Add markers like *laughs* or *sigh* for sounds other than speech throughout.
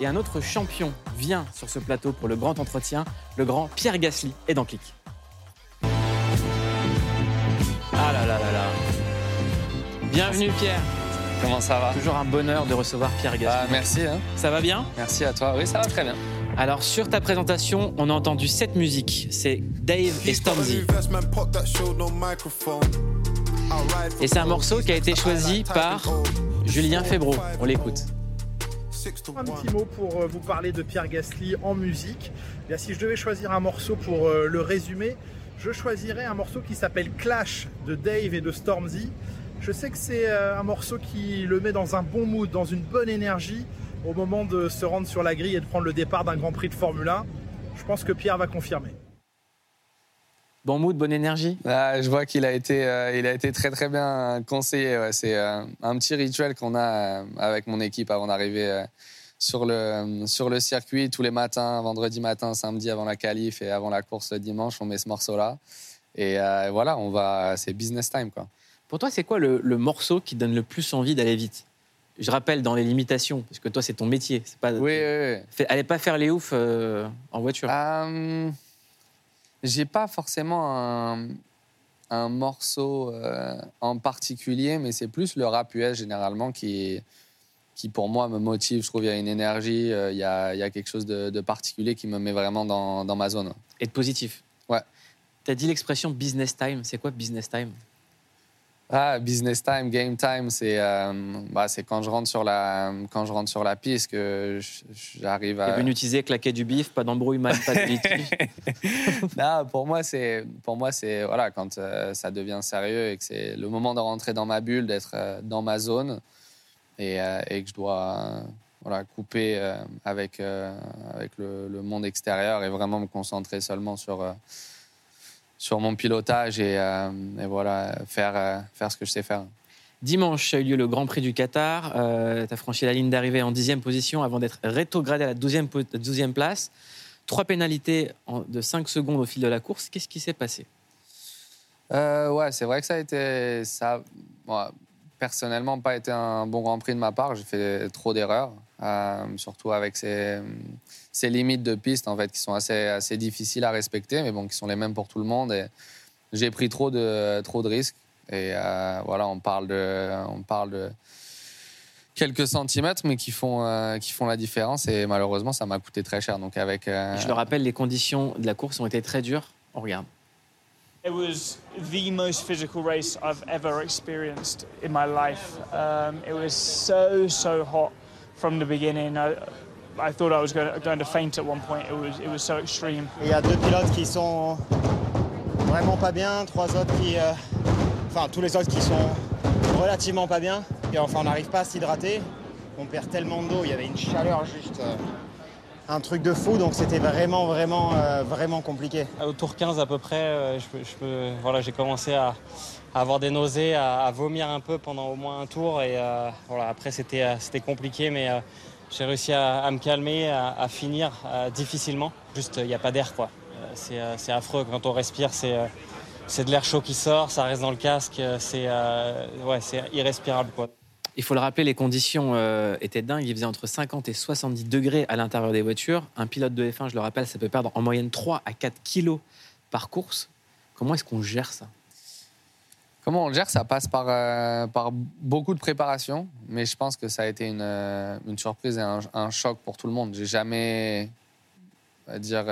Et un autre champion vient sur ce plateau pour le grand entretien, le grand Pierre Gasly est dans Clic. Ah là là là là. Bienvenue Pierre. Comment ça va? Toujours un bonheur de recevoir Pierre Gasly. Ah, Merci, hein. Ça va bien? Merci à toi. Oui, ça va très bien. Alors sur ta présentation, on a entendu cette musique. C'est Dave et Stormzy. Et c'est un morceau qui a été choisi par Julien Febro. On l'écoute. Un petit mot pour euh, vous parler de Pierre Gasly en musique. Eh Bien, si je devais choisir un morceau pour euh, le résumer, je choisirais un morceau qui s'appelle Clash de Dave et de Stormzy. Je sais que c'est euh, un morceau qui le met dans un bon mood, dans une bonne énergie au moment de se rendre sur la grille et de prendre le départ d'un Grand Prix de Formule 1. Je pense que Pierre va confirmer. Bon mood, bonne énergie Ah, je vois qu'il a été, euh, il a été très très bien conseillé. ouais. C'est euh, un petit rituel qu'on a euh, avec mon équipe avant d'arriver sur le sur le circuit tous les matins, vendredi matin, samedi avant la qualif et avant la course le dimanche, on met ce morceau-là. Et voilà, on va, c'est business time quoi. Pour toi, c'est quoi le, le morceau qui donne le plus envie d'aller vite? Je rappelle dans les limitations, parce que toi, c'est ton métier. C'est pas, Oui, oui, Allez pas faire les oufs euh, en voiture. J'ai pas forcément un, un morceau euh, en particulier, mais c'est plus le rap US généralement qui, qui pour moi me motive. Je trouve qu'il y a une énergie, euh, il y, a, il y a quelque chose de, de particulier qui me met vraiment dans, dans ma zone. Et de positif. Ouais. Tu as dit l'expression business time. C'est quoi business time? Ah, business time, game time, c'est euh, bah, c'est quand je rentre sur la quand je rentre sur la piste que j'arrive à. venu utiliser claquer du bif, pas d'embrouille, mal, pas de litige. *laughs* Non, pour moi, c'est pour moi c'est voilà quand euh, ça devient sérieux et que c'est le moment de rentrer dans ma bulle, d'être euh, dans ma zone et, et que je dois voilà couper avec avec le, le monde extérieur et vraiment me concentrer seulement sur sur mon pilotage et, euh, et voilà faire euh, faire ce que je sais faire. Dimanche a eu lieu le Grand Prix du Qatar. tu as franchi la ligne d'arrivée en dixième position avant d'être rétrogradé à la douzième, douzième place. Trois pénalités de 5 secondes au fil de la course. Qu'est-ce qui s'est passé? Euh, ouais, c'est vrai que ça a été. Ça, personnellement, pas été un bon Grand Prix de ma part. J'ai fait trop d'erreurs, euh, surtout avec ces, ces limites de piste en fait, qui sont assez, assez difficiles à respecter, mais bon, qui sont les mêmes pour tout le monde. J'ai pris trop de, trop de risques. Et euh, voilà, on parle de, on parle de quelques centimètres, mais qui font, euh, qui font la différence. Et malheureusement, ça m'a coûté très cher. Donc avec. Je le rappelle, les conditions de la course ont été très dures. On regarde. It was the most physical race I've ever experienced in my life. Um, it was so so hot from the beginning. I, I thought I was going to, going to faint at one point. It was it was so extreme. Il y a deux pilotes qui sont vraiment pas bien, trois autres qui. euh, Enfin, tous les autres qui sont relativement pas bien. Et enfin, on n'arrive pas à s'hydrater. On perd tellement d'eau, il y avait une chaleur juste. euh, un truc de fou, donc c'était vraiment, vraiment, euh, vraiment compliqué. Au tour 15 à peu près, euh, voilà, j'ai commencé à, avoir des nausées, à, vomir un peu pendant au moins un tour. Et euh, voilà, après, c'était, euh, compliqué, mais euh, j'ai réussi à, me calmer, à, finir euh, difficilement. Juste, il n'y a pas d'air, quoi. Euh, c'est, euh, affreux quand on respire, c'est, euh, de l'air chaud qui sort, ça reste dans le casque, euh, c'est, euh, ouais, c'est irrespirable, quoi. Il faut le rappeler, les conditions euh, étaient dingues. Il faisait entre 50 et 70 degrés à l'intérieur des voitures. Un pilote de F1, je le rappelle, ça peut perdre en moyenne 3 à 4 kilos par course. Comment est-ce qu'on gère ça? Comment on le gère? Ça passe par, euh, par beaucoup de préparation, mais je pense que ça a été une, euh, une surprise et un, choc pour tout le monde. J'ai jamais, on va dire,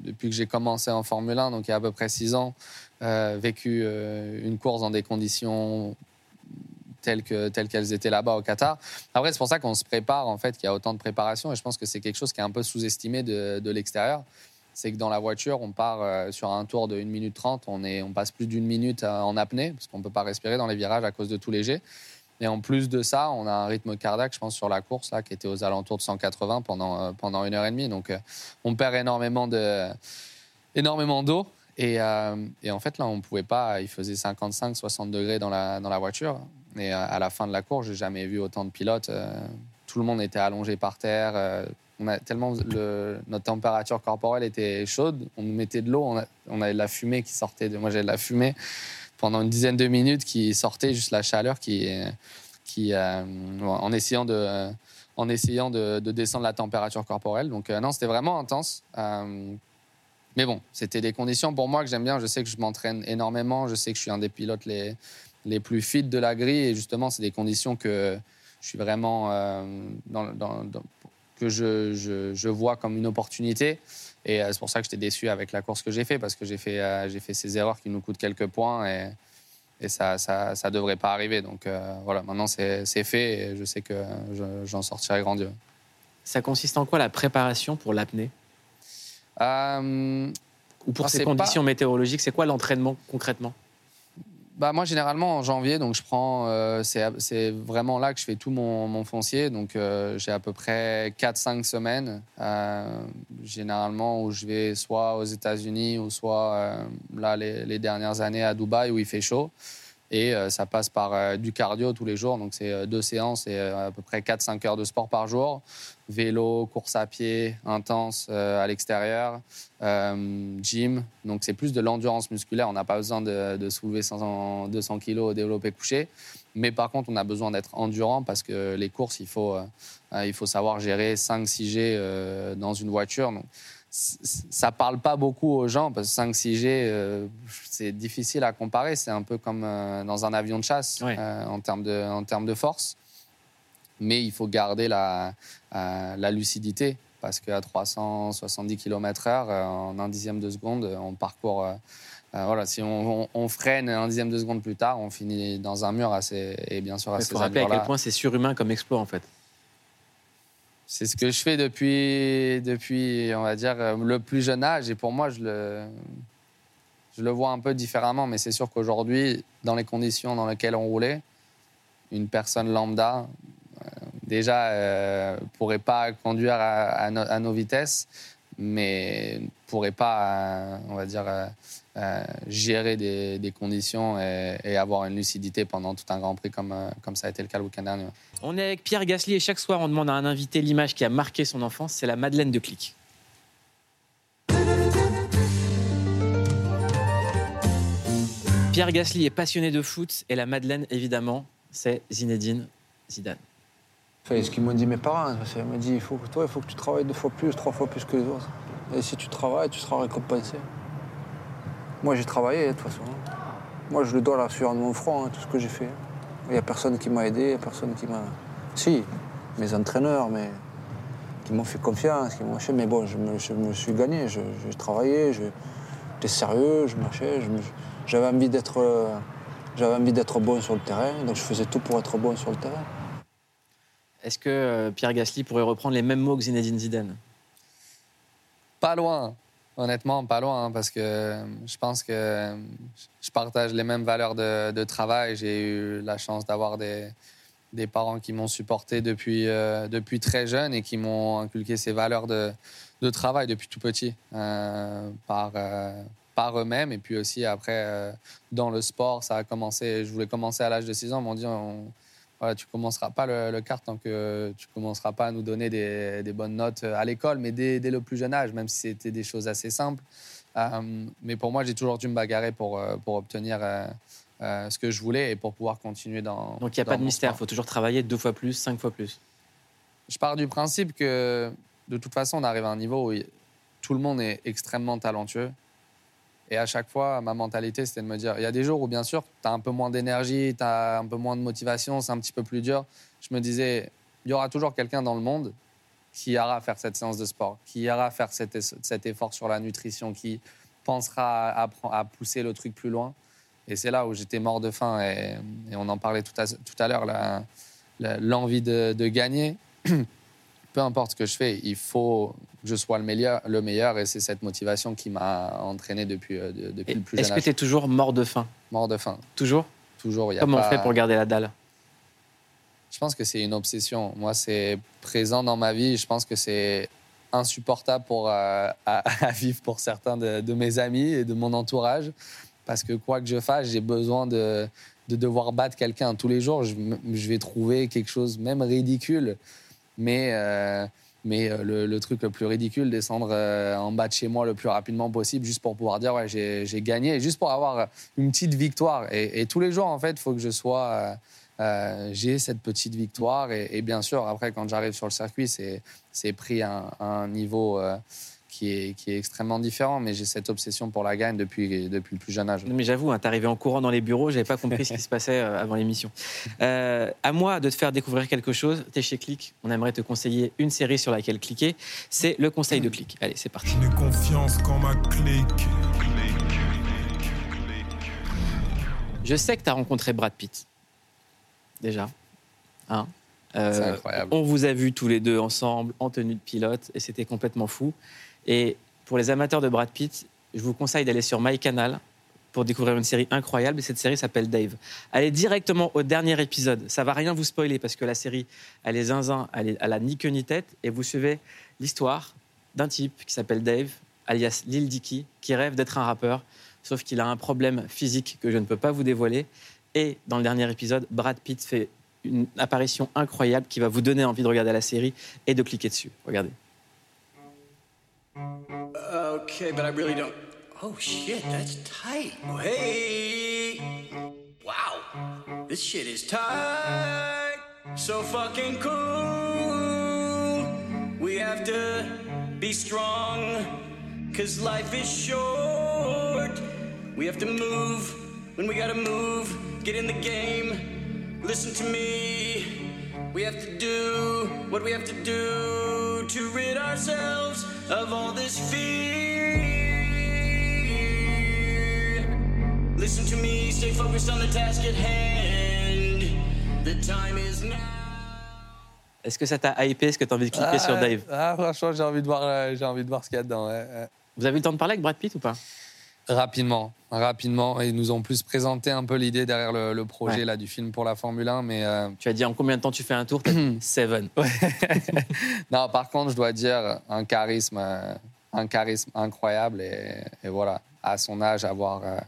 depuis que j'ai commencé en Formule 1, donc il y a à peu près six ans, vécu une course dans des conditions telles que- telles qu'elles étaient là-bas au Qatar. Après, c'est pour ça qu'on se prépare, en fait, qu'il y a autant de préparation, et je pense que c'est quelque chose qui est un peu sous-estimé de, l'extérieur c'est que dans la voiture, on part euh, sur un tour de 1 minute 30, on, est, on passe plus d'une minute euh, en apnée, parce qu'on ne peut pas respirer dans les virages à cause de tout léger. Et en plus de ça, on a un rythme cardiaque, je pense, sur la course, là, qui était aux alentours de 180 pendant, euh, pendant une heure et demie. Donc, on perd énormément de d'eau. Et, et en fait, là, on ne pouvait pas. Il faisait 55, 60 degrés dans la, dans la voiture. Et euh, à la fin de la course, j'ai jamais vu autant de pilotes. euh, tout le monde était allongé par terre. euh, tellement le- notre température corporelle était chaude, on nous mettait de l'eau, on, avait de la fumée qui sortait. Moi, j'avais de la fumée pendant une dizaine de minutes qui sortait, juste la chaleur qui, en essayant de, en essayant de, descendre la température corporelle. Donc non, c'était vraiment intense. mais bon, c'était des conditions pour moi que j'aime bien. Je sais que je m'entraîne énormément. Je sais que je suis un des pilotes les, les plus fit de la grille. Et justement, c'est des conditions que je suis vraiment dans, que je, je, vois comme une opportunité. Et c'est pour ça que j'étais déçu avec la course que j'ai fait, parce que j'ai fait, j'ai fait ces erreurs qui nous coûtent quelques points. Et, et ça ça, ça devrait pas arriver. Donc euh, voilà, maintenant c'est fait et je sais que j'en sortirai grandiose. Ça consiste en quoi la préparation pour l'apnée? Euh, Ou pour ces conditions météorologiques, c'est quoi l'entraînement concrètement? Bah, moi, généralement, en janvier, donc je prends. Euh, c'est vraiment là que je fais tout mon, foncier. Donc, euh, j'ai à peu près 4-5 semaines, euh, généralement, où je vais soit aux États-Unis ou soit là, les, les, dernières années à Dubaï, où il fait chaud. Et ça passe par du cardio tous les jours. Donc, c'est deux séances et à peu près 4-5 heures de sport par jour vélo, course à pied intense euh, à l'extérieur, euh, gym. Donc c'est plus de l'endurance musculaire. On n'a pas besoin de, soulever 100, 200 kg au développé couché. Mais par contre, on a besoin d'être endurant parce que les courses, il faut, euh, il faut savoir gérer 5-6G dans une voiture. Ça parle pas beaucoup aux gens parce que 5-6G, c'est difficile à comparer. C'est un peu comme dans un avion de chasse en termes de, en termes de force mais il faut garder la, euh, la lucidité parce qu'à 370 km/h, euh, en un dixième de seconde, on parcourt. Euh, voilà, si on, freine un dixième de seconde plus tard, on finit dans un mur assez, et bien sûr assez. Il faut rappeler à quel point c'est surhumain comme exploit en fait. C'est ce que je fais depuis, depuis, on va dire, le plus jeune âge. Et pour moi, je le, je le vois un peu différemment. Mais c'est sûr qu'aujourd'hui, dans les conditions dans lesquelles on roulait, une personne lambda déjà, euh, pourrait pas conduire à, nos vitesses, mais pourrait pas, euh, on va dire, euh, euh, gérer des, conditions et, avoir une lucidité pendant tout un Grand Prix comme, comme ça a été le cas le week-end dernier. On est avec Pierre Gasly et chaque soir on demande à un invité l'image qui a marqué son enfance, c'est la Madeleine de Clic. Pierre Gasly est passionné de foot et la Madeleine, évidemment, c'est Zinedine Zidane ce qu'ils m'ont dit mes parents, ils m'ont dit il faut, toi, il faut que tu travailles deux fois plus, trois fois plus que les autres. Et si tu travailles, tu seras récompensé. Moi, j'ai travaillé, de toute façon. Moi, je le dois là sur mon front, hein, tout ce que j'ai fait. Il n'y a personne qui m'a aidé, il n'y a personne qui m'a. Si, mes entraîneurs, mais qui m'ont fait confiance, qui m'ont mais bon, je me, suis gagné, j'ai travaillé, j'étais sérieux, je marchais, j'avais envie d'être j'avais envie d'être bon sur le terrain, donc je faisais tout pour être bon sur le terrain. Est-ce que euh, Pierre Gasly pourrait reprendre les mêmes mots que Zinedine Zidane? Pas loin, honnêtement, pas loin, hein, parce que euh, je pense que je partage les mêmes valeurs de, travail. J'ai eu la chance d'avoir des, parents qui m'ont supporté depuis, euh, depuis très jeune et qui m'ont inculqué ces valeurs de, travail depuis tout petit, par, par eux-mêmes. Et puis aussi, après, dans le sport, ça a commencé. Je voulais commencer à l'âge de 6 ans. Ils m'ont dit voilà, tu commenceras pas le, kart tant que tu commenceras pas à nous donner des, bonnes notes à l'école, mais dès, le plus jeune âge, même si c'était des choses assez simples. Euh, mais pour moi, j'ai toujours dû me bagarrer pour, euh, pour obtenir euh, ce que je voulais et pour pouvoir continuer dans. Donc il n'y a pas de mystère, il faut toujours travailler deux fois plus, cinq fois plus. Je pars du principe que de toute façon, on arrive à un niveau où tout le monde est extrêmement talentueux. Et à chaque fois, ma mentalité, c'était de me dire, il y a des jours où, bien sûr, tu as un peu moins d'énergie, tu as un peu moins de motivation, c'est un petit peu plus dur. Je me disais, il y aura toujours quelqu'un dans le monde qui ira faire cette séance de sport, qui ira faire cet, effort sur la nutrition, qui pensera à, pousser le truc plus loin. Et c'est là où j'étais mort de faim. Et, on en parlait tout à, tout à l'heure, l'envie de gagner. Peu importe ce que je fais, il faut je sois le meilleur, le meilleur et c'est cette motivation qui m'a entraîné depuis, euh, depuis le plus jeune âge. Est-ce que tu es toujours mort de faim? Mort de faim. Toujours? Toujours. Y a Comment on fait pour garder la dalle? Je pense que c'est une obsession. Moi, c'est présent dans ma vie. Je pense que c'est insupportable pour, euh, à, *laughs* vivre pour certains de, mes amis et de mon entourage. Parce que quoi que je fasse, j'ai besoin de, de devoir battre quelqu'un. Tous les jours, je, je, vais trouver quelque chose, même ridicule. Mais. Euh, mais euh, le, truc le plus ridicule, descendre euh, en bas de chez moi le plus rapidement possible, juste pour pouvoir dire ouais, j'ai gagné, juste pour avoir une petite victoire. Et, tous les jours, en fait, il faut que je sois j'ai cette petite victoire. Et, bien sûr, après, quand j'arrive sur le circuit, c'est pris à un, niveau qui, est, qui est extrêmement différent. Mais j'ai cette obsession pour la gagne depuis, depuis le plus jeune âge. Mais j'avoue, hein, tu arrivé en courant dans les bureaux, j'avais pas compris ce qui se passait euh, avant l'émission. à moi de te faire découvrir quelque chose. Tu es chez Click. On aimerait te conseiller une série sur laquelle cliquer. C'est le conseil de Click. Allez, c'est parti. J'ai confiance quand ma clique. Je sais que tu as rencontré Brad Pitt déjà. Hein euh, c'est incroyable. On vous a vus tous les deux ensemble en tenue de pilote et c'était complètement fou. Et pour les amateurs de Brad Pitt, je vous conseille d'aller sur MyCanal pour découvrir une série incroyable. Et cette série s'appelle Dave. Allez directement au dernier épisode. Ça va rien vous spoiler parce que la série, elle est zinzin, elle, a ni queue ni tête. Et vous suivez l'histoire d'un type qui s'appelle Dave, alias Lil Dicky, qui rêve d'être un rappeur, sauf qu'il a un problème physique que je ne peux pas vous dévoiler. Et dans le dernier épisode, Brad Pitt fait une apparition incroyable qui va vous donner envie de regarder la série et de cliquer dessus. Regardez. Okay, but I really don't. Oh shit, that's tight. Oh, hey, wow, this shit is tight. So fucking cool. We have to be strong, cause life is short. We have to move when we gotta move. get in the game. Listen to me. We have to do what we have to do to rid ourselves of all this fear. Listen to me, stay focused on the task at hand. The time is now. Est-ce que ça t'a hypé? Est-ce que tu as envie de cliquer ah, sur Dave? ah, Franchement, j'ai envie, de voir, euh, j'ai envie de voir ce qu'il y a dedans. Ouais, ouais. Vous avez eu le temps de parler avec Brad Pitt ou pas? Rapidement, rapidement. Ils nous ont plus présenté un peu l'idée derrière le, projet là, du film pour la Formule 1. Mais euh, Tu as dit en combien de temps tu fais un tour? *clears throat* Seven. *laughs* non, par contre, je dois dire un charisme, euh, un charisme incroyable. Et, voilà, à son âge, avoir, euh,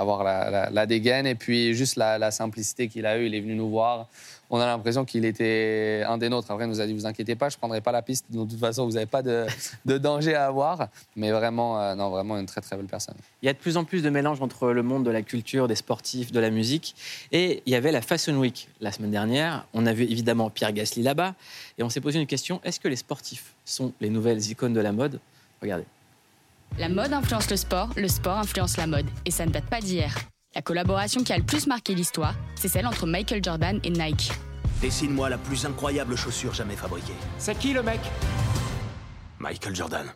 avoir la, dégaine et puis juste la, simplicité qu'il a eue. Il est venu nous voir on a l'impression qu'il était un des nôtres. Après, il nous a dit, vous inquiétez pas, je ne prendrai pas la piste. De toute façon, vous n'avez pas *laughs* de, danger à avoir. Mais vraiment, euh, non, vraiment une très, très belle personne. Il y a de plus en plus de mélange entre le monde de la culture, des sportifs, de la musique. Et il y avait la Fashion Week la semaine dernière. On a vu évidemment Pierre Gasly là-bas. Et on s'est posé une question, est-ce que les sportifs sont les nouvelles icônes de la mode? Regardez. La mode influence le sport, le sport influence la mode. Et ça ne date pas d'hier. La collaboration qui a le plus marqué l'histoire, c'est celle entre Michael Jordan et Nike. Dessine-moi la plus incroyable chaussure jamais fabriquée. C'est qui le mec? Michael Jordan.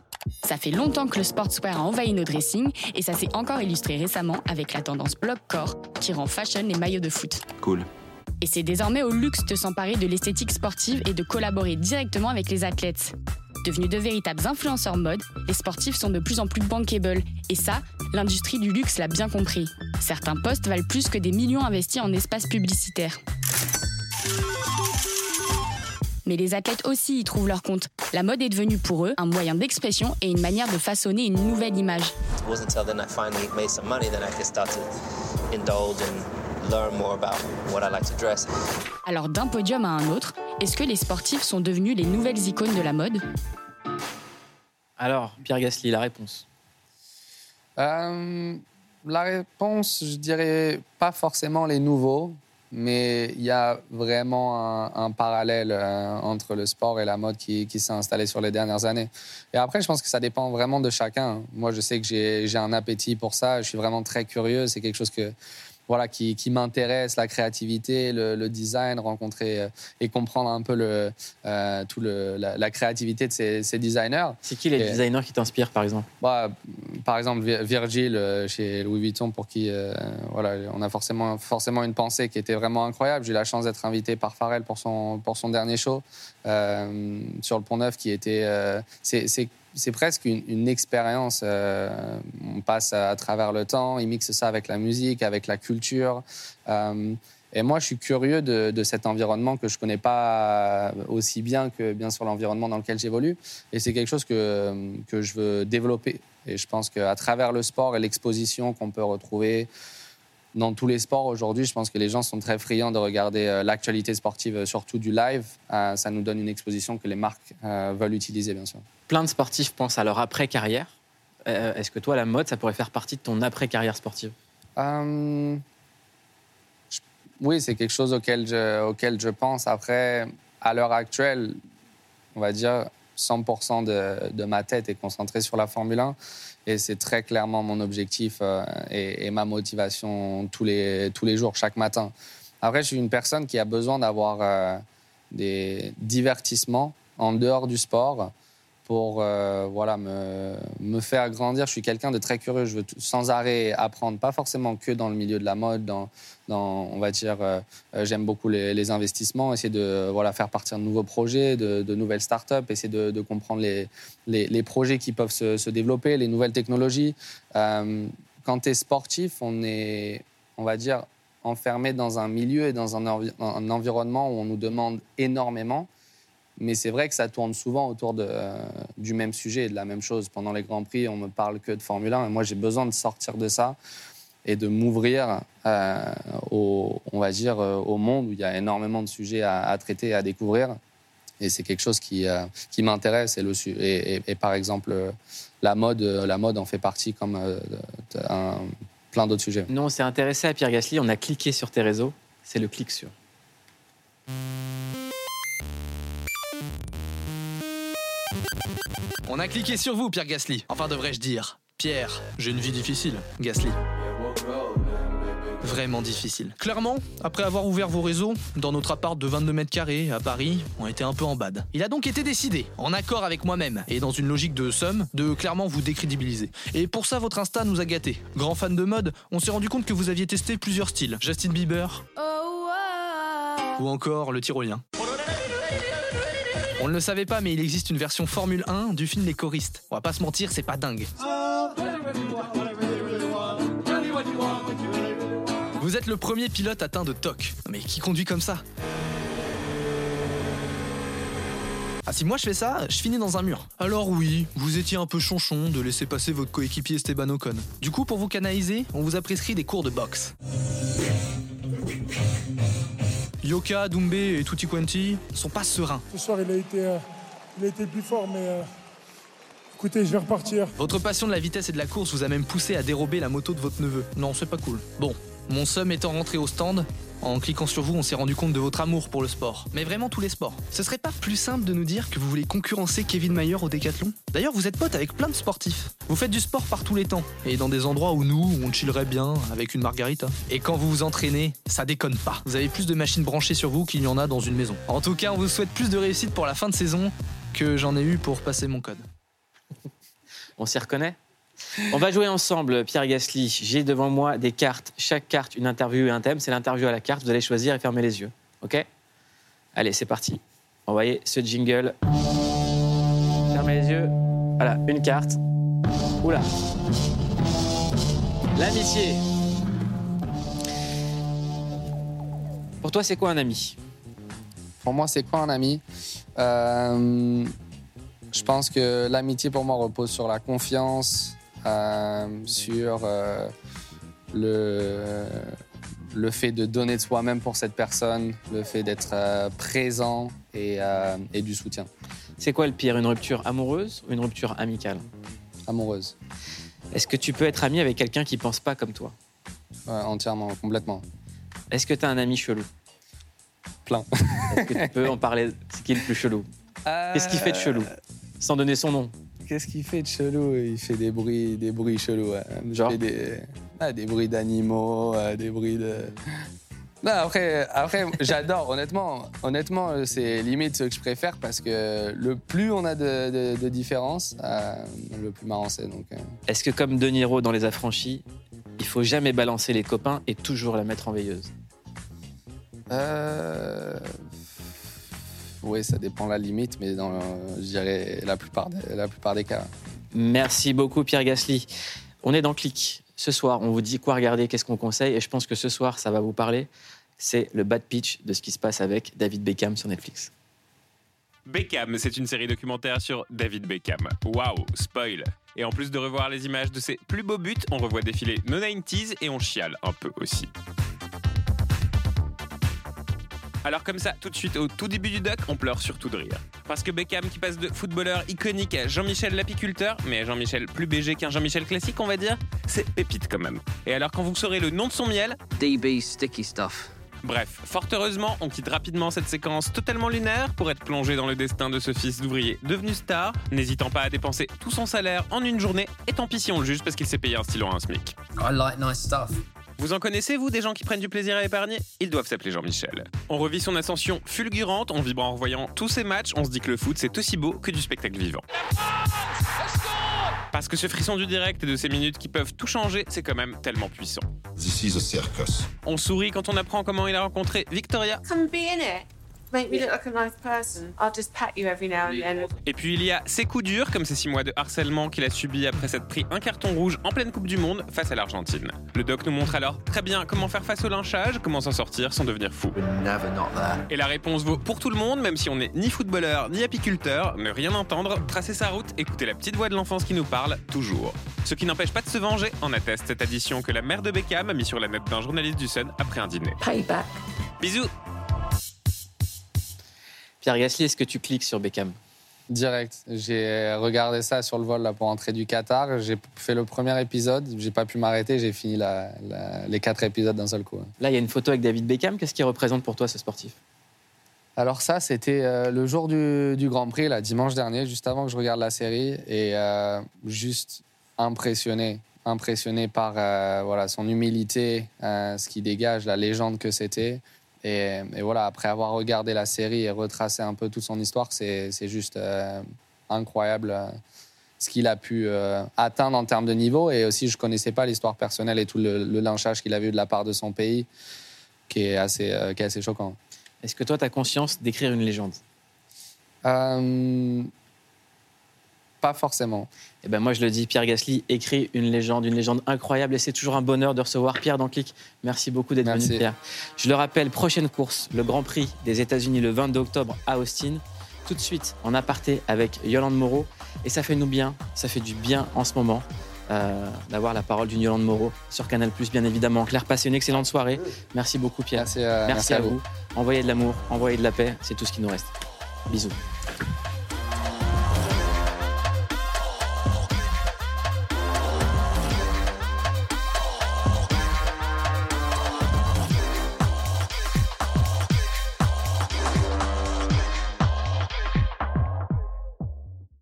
Ça fait longtemps que le sportswear a envahi nos dressings et ça s'est encore illustré récemment avec la tendance block-core qui rend fashion les maillots de foot. Cool. Et c'est désormais au luxe de s'emparer de l'esthétique sportive et de collaborer directement avec les athlètes. Devenus de véritables influenceurs mode, les sportifs sont de plus en plus bankable. Et ça, l'industrie du luxe l'a bien compris. Certains postes valent plus que des millions investis en espaces publicitaires. Mais les athlètes aussi y trouvent leur compte. La mode est devenue pour eux un moyen d'expression et une manière de façonner une nouvelle image. Alors d'un podium à un autre, est-ce que les sportifs sont devenus les nouvelles icônes de la mode? Alors, Pierre Gasly, la réponse euh, La réponse, je dirais pas forcément les nouveaux, mais il y a vraiment un, parallèle euh, entre le sport et la mode qui, qui s'est installé sur les dernières années. Et après, je pense que ça dépend vraiment de chacun. Moi, je sais que j'ai un appétit pour ça. Je suis vraiment très curieux. C'est quelque chose que voilà, qui, qui m'intéresse, la créativité, le, design, rencontrer euh, et comprendre un peu le, euh, tout le, la, créativité de ces, ces designers. C'est qui les designers qui t'inspirent, par exemple? Bah, Par exemple, Virgil euh, chez Louis Vuitton, pour qui voilà, on a forcément, forcément une pensée qui était vraiment incroyable. J'ai eu la chance d'être invité par Pharrell pour son, pour son dernier show sur le Pont Neuf, qui était. C'est presque une, expérience. Euh, on passe à, travers le temps, il mixe ça avec la musique, avec la culture. Euh, et moi, je suis curieux de, cet environnement que je ne connais pas aussi bien que bien sûr l'environnement dans lequel j'évolue. Et c'est quelque chose que, que je veux développer. Et je pense qu'à travers le sport et l'exposition qu'on peut retrouver dans tous les sports aujourd'hui, je pense que les gens sont très friands de regarder euh, l'actualité sportive, surtout du live. ça nous donne une exposition que les marques veulent utiliser, bien sûr plein de sportifs pensent à leur après-carrière. Euh, est-ce que toi, la mode, ça pourrait faire partie de ton après-carrière sportive? Euh, oui, c'est quelque chose auquel je, auquel je pense. Après, à l'heure actuelle, on va dire 100% de, de, ma tête est concentrée sur la Formule 1. Et c'est très clairement mon objectif euh, et, ma motivation tous les, tous les jours, chaque matin. Après, je suis une personne qui a besoin d'avoir des divertissements en dehors du sport pour euh, voilà, me, me, faire grandir. Je suis quelqu'un de très curieux. Je veux sans arrêt apprendre, pas forcément que dans le milieu de la mode. Dans, on va dire, euh, j'aime beaucoup les, investissements, essayer de voilà, faire partir de nouveaux projets, de, nouvelles startups, essayer de, comprendre les, les, projets qui peuvent se, développer, les nouvelles technologies. Euh, quand tu es sportif, on est, on va dire, enfermé dans un milieu et dans un environnement où on nous demande énormément. Mais c'est vrai que ça tourne souvent autour du même sujet et de la même chose. Pendant les Grands Prix, on me parle que de Formule 1. Et moi, j'ai besoin de sortir de ça et de m'ouvrir euh, au, on va dire, euh, au monde où il y a énormément de sujets à, traiter à découvrir. Et c'est quelque chose qui, euh, qui m'intéresse. Et, par exemple, la mode, la mode en fait partie comme plein d'autres sujets. Nous, on s'est intéressé à Pierre Gasly. On a cliqué sur tes réseaux. C'est le clic sur. On a cliqué sur vous, Pierre Gasly. Enfin, devrais-je dire. Pierre, j'ai une vie difficile. Gasly. Vraiment difficile. Clairement, après avoir ouvert vos réseaux, dans notre appart de 22 mètres carrés à Paris, on était un peu en bad. Il a donc été décidé, en accord avec moi-même, et dans une logique de somme, de clairement vous décrédibiliser. Et pour ça, votre Insta nous a gâtés. Grand fan de mode, on s'est rendu compte que vous aviez testé plusieurs styles. Justin Bieber. Ou encore le tyrolien. On ne le savait pas, mais il existe une version Formule 1 du film Les choristes. On va pas se mentir, c'est pas dingue. Vous êtes le premier pilote atteint de TOC. Mais qui conduit comme ça? Ah si moi je fais ça, je finis dans un mur. Alors oui, vous étiez un peu chonchon de laisser passer votre coéquipier Esteban Ocon. Du coup, pour vous canaliser, on vous a prescrit des cours de boxe. Yoka, Doumbé et Tutti Quanti sont pas sereins. Ce soir, il a été, euh, il a été plus fort, mais euh, écoutez, je vais repartir. Votre passion de la vitesse et de la course vous a même poussé à dérober la moto de votre neveu. Non, c'est pas cool. Bon, mon somme étant rentré au stand, en cliquant sur vous, on s'est rendu compte de votre amour pour le sport. Mais vraiment tous les sports. Ce serait pas plus simple de nous dire que vous voulez concurrencer Kevin Mayer au décathlon? D'ailleurs, vous êtes pote avec plein de sportifs. Vous faites du sport par tous les temps. Et dans des endroits où nous, on chillerait bien avec une margarita. Et quand vous vous entraînez, ça déconne pas. Vous avez plus de machines branchées sur vous qu'il y en a dans une maison. En tout cas, on vous souhaite plus de réussite pour la fin de saison que j'en ai eu pour passer mon code. On s'y reconnaît? On va jouer ensemble, Pierre Gasly. J'ai devant moi des cartes. Chaque carte, une interview et un thème. C'est l'interview à la carte. Vous allez choisir et fermer les yeux. OK? Allez, c'est parti. Envoyez ce jingle. Fermez les yeux. Voilà, une carte. Oula. L'amitié. Pour toi, c'est quoi un ami? Pour moi, c'est quoi un ami? Euh, Je pense que l'amitié, pour moi, repose sur la confiance, sur euh, le, le fait de donner de soi-même pour cette personne, le fait d'être euh, présent et, euh, et, du soutien. C'est quoi le pire, une rupture amoureuse ou une rupture amicale? Amoureuse. Est-ce que tu peux être ami avec quelqu'un qui pense pas comme toi? Entièrement, complètement. Est-ce que tu as un ami chelou? Plein. Est-ce que tu peux en parler? C'est qui le plus chelou? Qu'est-ce qu'il fait de chelou? Sans donner son nom. Qu'est-ce qu'il fait de chelou? Il fait des bruits, des bruits chelous. Genre? des, ah, des bruits d'animaux, des bruits de. Non, après, après j'adore, honnêtement. Honnêtement, c'est limite ce que je préfère parce que le plus on a de, de, de différences, euh, le plus marrant c'est. Donc, euh... Est-ce que, comme De Niro dans Les Affranchis, il faut jamais balancer les copains et toujours la mettre en veilleuse? Euh... Oui, ça dépend la limite, mais dans, je dirais la plupart, des, la plupart des cas. Merci beaucoup, Pierre Gasly. On est dans Click. Ce soir, on vous dit quoi regarder, qu'est-ce qu'on conseille, et je pense que ce soir, ça va vous parler. C'est le bad pitch de ce qui se passe avec David Beckham sur Netflix. Beckham, c'est une série documentaire sur David Beckham. Waouh, spoil Et en plus de revoir les images de ses plus beaux buts, on revoit défiler nos 90s et on chiale un peu aussi. Alors comme ça, tout de suite au tout début du doc, on pleure surtout de rire. Parce que Beckham qui passe de footballeur iconique à Jean-Michel l'apiculteur, mais Jean-Michel plus BG qu'un Jean-Michel classique on va dire, c'est pépite quand même. Et alors quand vous saurez le nom de son miel... DB Sticky Stuff. Bref, fort heureusement, on quitte rapidement cette séquence totalement lunaire pour être plongé dans le destin de ce fils d'ouvrier devenu star, n'hésitant pas à dépenser tout son salaire en une journée, et tant pis si on le juge parce qu'il s'est payé un stylo à un SMIC. I like nice stuff. Vous en connaissez, vous, des gens qui prennent du plaisir à épargner? Ils doivent s'appeler Jean-Michel. On revit son ascension fulgurante, on vibre en revoyant tous ses matchs, on se dit que le foot, c'est aussi beau que du spectacle vivant. Parce que ce frisson du direct et de ces minutes qui peuvent tout changer, c'est quand même tellement puissant. This is a circus. On sourit quand on apprend comment il a rencontré Victoria. Come be in it. Make me look like a nice person. I'll just pat you every now and then. Et puis il y a ces coups durs, comme ces six mois de harcèlement qu'il a subi après s'être pris un carton rouge en pleine Coupe du Monde face à l'Argentine. Le doc nous montre alors très bien comment faire face au lynchage, comment s'en sortir sans devenir fou. Never not there. Et la réponse vaut pour tout le monde, même si on n'est ni footballeur ni apiculteur, ne rien entendre, tracer sa route, écouter la petite voix de l'enfance qui nous parle, toujours. Ce qui n'empêche pas de se venger, en atteste cette addition que la mère de Beckham a mis sur la note d'un journaliste du Sun après un dîner. Payback. Bisous Pierre Gasly, est-ce que tu cliques sur Beckham? Direct. J'ai regardé ça sur le vol là, pour entrer du Qatar. J'ai fait le premier épisode. J'ai pas pu m'arrêter. J'ai fini la- la- les quatre épisodes d'un seul coup. Là, il y a une photo avec David Beckham. Qu'est-ce qu'il représente pour toi, ce sportif? Alors ça, c'était euh, le jour du, du Grand Prix, là, dimanche dernier, juste avant que je regarde la série, et euh, juste impressionné, impressionné par euh, voilà son humilité, euh, ce qui dégage, la légende que c'était. Et, et voilà, après avoir regardé la série et retracé un peu toute son histoire, c'est juste euh, incroyable euh, ce qu'il a pu euh, atteindre en termes de niveau. Et aussi, je connaissais pas l'histoire personnelle et tout le, le lynchage qu'il avait eu de la part de son pays, qui est assez, qui est assez choquant. Est-ce que toi, tu as conscience d'écrire une légende? Pas forcément. Eh ben moi, je le dis, Pierre Gasly écrit une légende, une légende incroyable. Et c'est toujours un bonheur de recevoir Pierre dans Click. Merci beaucoup d'être venu, Pierre. Je le rappelle, prochaine course, le Grand Prix des États-Unis le 22 octobre à Austin. Tout de suite, en aparté avec Yolande Moreau. Et ça fait nous bien, ça fait du bien en ce moment. euh, d'avoir la parole d'une Yolande Moreau sur Canal+, bien évidemment. Claire, passez une excellente soirée. Merci beaucoup, Pierre. Merci, euh, merci merci à à vous. vous. Envoyez de l'amour, envoyez de la paix, c'est tout ce qui nous reste. Bisous.